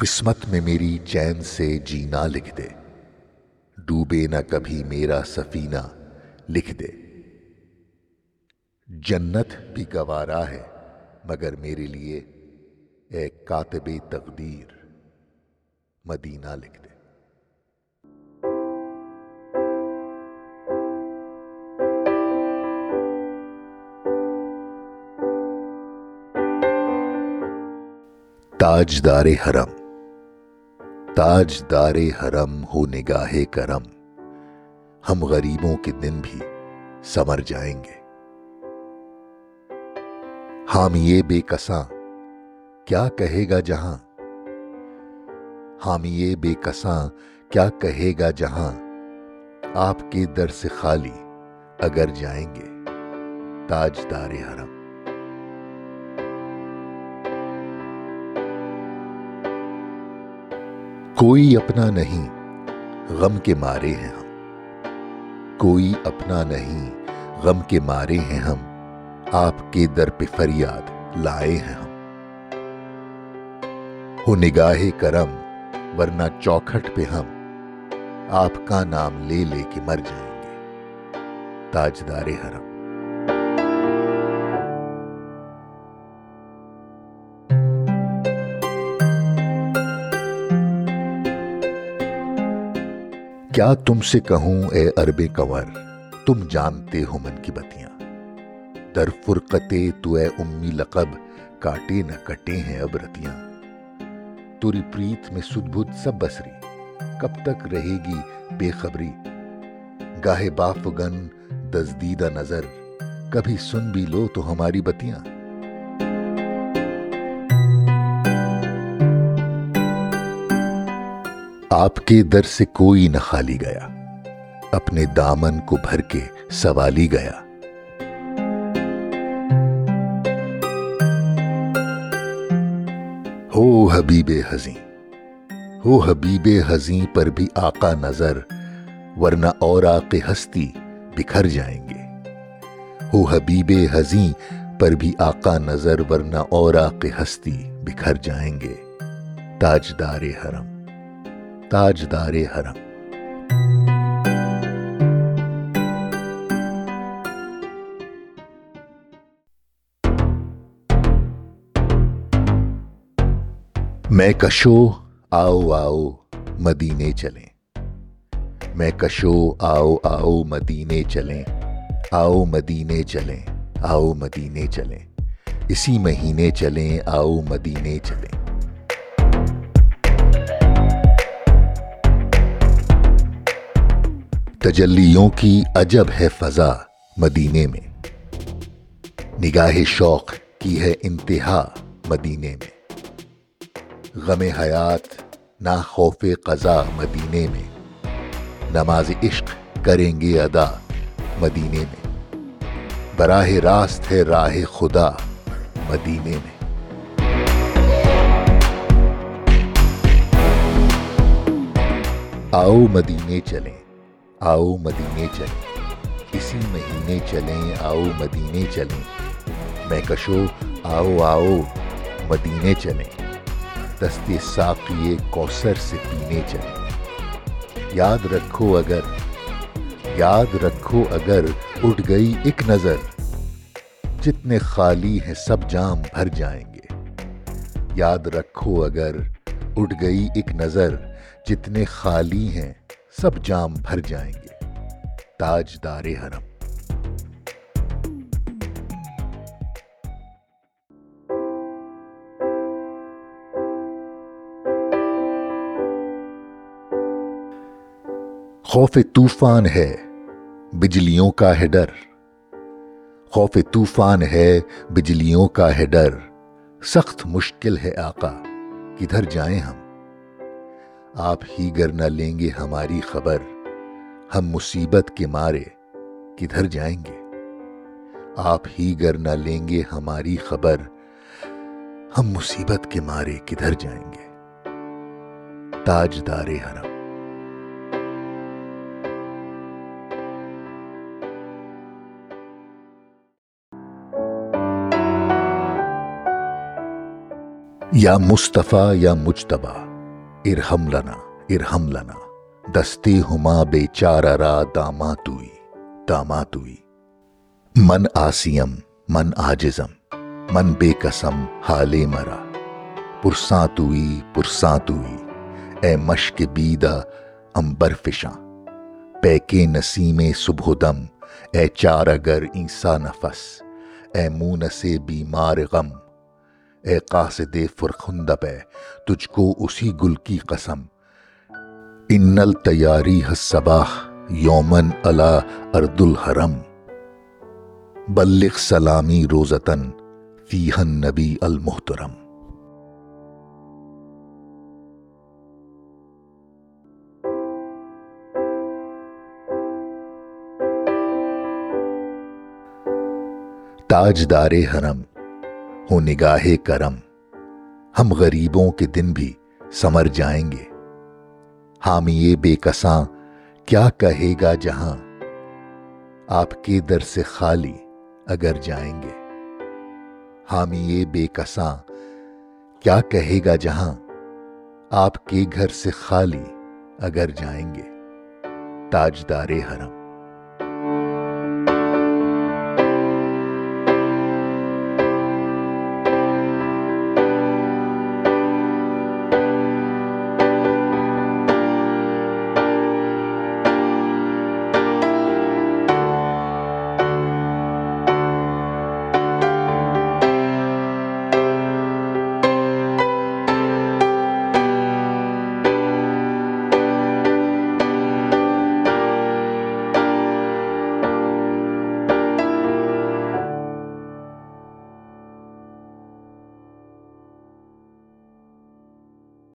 قسمت میں میری چین سے جینا لکھ دے۔ ڈوبے نہ کبھی میرا سفینہ لکھ دے۔ جنت بھی گوارا ہے، مگر میرے لیے اے کاتب تقدیر مدینہ لکھ دے۔ تاج دار حرم۔ تاج دار حرم ہو نگاہ کرم۔ ہم غریبوں کے دن بھی سمر جائیں گے۔ حامی بے کساں، کیا کہے گا جہاں؟ حامی بے کساں، کیا کہے گا جہاں؟ آپ کے در سے خالی اگر جائیں گے تاج دار حرم۔ کوئی اپنا نہیں، غم کے مارے ہیں ہم۔ کوئی اپنا نہیں، غم کے مارے ہیں ہم۔ آپ کے در پہ فریاد لائے ہیں ہم۔ ہو نگاہ کرم، ورنہ چوکھٹ پہ ہم۔ آپ کا نام لے لے کے مر جائیں گے۔ تاجدار حرم۔ کیا تم سے کہوں اے عرب کنور تم جانتے ہو من کی بتیاں۔ در فرقتے تو اے امی لقب، کاٹے نہ کٹے ہیں اب رتیاں۔ توری پریت میں سد سب بسری کب تک رہے گی بے خبری؟ گاہے باف گن، دزدیدہ نظر، کبھی سن بھی لو تو ہماری بتیاں۔ آپ کے در سے کوئی نہ خالی گیا۔ اپنے دامن کو بھر کے سوالی گیا۔ ہو حبیب حزیں ہو حبیب حزیں پر بھی آقا نظر، ورنہ اور آق ہستی بکھر جائیں گے۔ ہو حبیب حزیں پر بھی آقا نظر، ورنہ اور آق ہستی بکھر جائیں گے۔ تاجدار حرم تاجدار حرم میں کشو آؤ آؤ مدینے چلیں میں کشو آؤ آؤ مدینے چلیں آؤ مدینے چلیں آؤ مدینے چلیں اسی مہینے چلیں آؤ مدینے چلیں تجلیوں کی عجب ہے فضا مدینے میں۔ نگاہ شوق کی ہے انتہا مدینے میں۔ غم حیات نہ خوف قضا مدینے میں۔ نماز عشق کریں گے ادا مدینے میں۔ براہ راست ہے راہ خدا مدینے میں۔ آؤ مدینے چلیں۔ آؤ مدینے چلیں۔ اسی مہینے چلیں، آؤ مدینے چلیں۔ میں کشو آؤ آؤ مدینے چلیں۔ دستے ساقیے کوسر سے پینے چلیں۔ یاد رکھو اگر، یاد رکھو اگر اٹھ گئی ایک نظر۔ جتنے خالی ہیں سب جام بھر جائیں گے۔ یاد رکھو اگر اٹھ گئی ایک نظر۔ جتنے خالی ہیں سب جام بھر جائیں گے۔ تاج دار حرم۔ خوف طوفان ہے، بجلیوں کا ہے ڈر۔ خوف طوفان ہے، بجلیوں کا ہے ڈر۔ سخت مشکل ہے آقا، کدھر جائیں ہم؟ آپ ہی گر نہ لیں گے ہماری خبر۔ ہم مصیبت کے مارے کدھر جائیں گے؟ آپ ہی گر نہ لیں گے ہماری خبر۔ ہم مصیبت کے مارے کدھر جائیں گے؟ تاج دار حرم۔ یا مصطفیٰ یا مجتبہ ارحم لنا ارحم لنا۔ دستی ہما بے چارہ را داماتوئی داماتوئی۔ من آسیم، من آجزم، من بے قسم حالے مرا۔ پرساں توئی پرساں توئی اے مشک بیدہ امبر فشاں۔ پیکے نسیم صبح دم۔ اے چار اگر اینسا نفس۔ اے مون سے بیمار غم۔ اے قاصد فرخندہ پہ، تجھ کو اسی گل کی قسم۔ ان التیاری حسباہ یومن علا ارد الحرم۔ بلغ سلامی روزتن فیہن نبی المحترم۔ تاجدار حرم۔ ہو نگاہ کرم۔ ہم غریبوں کے دن بھی سمر جائیں گے۔ حامی بے کساں، کیا کہے گا جہاں؟ آپ کے در سے خالی اگر جائیں گے۔ حامی بے کساں، کیا کہے گا جہاں؟ آپ کے گھر سے خالی اگر جائیں گے۔ تاجدار حرم۔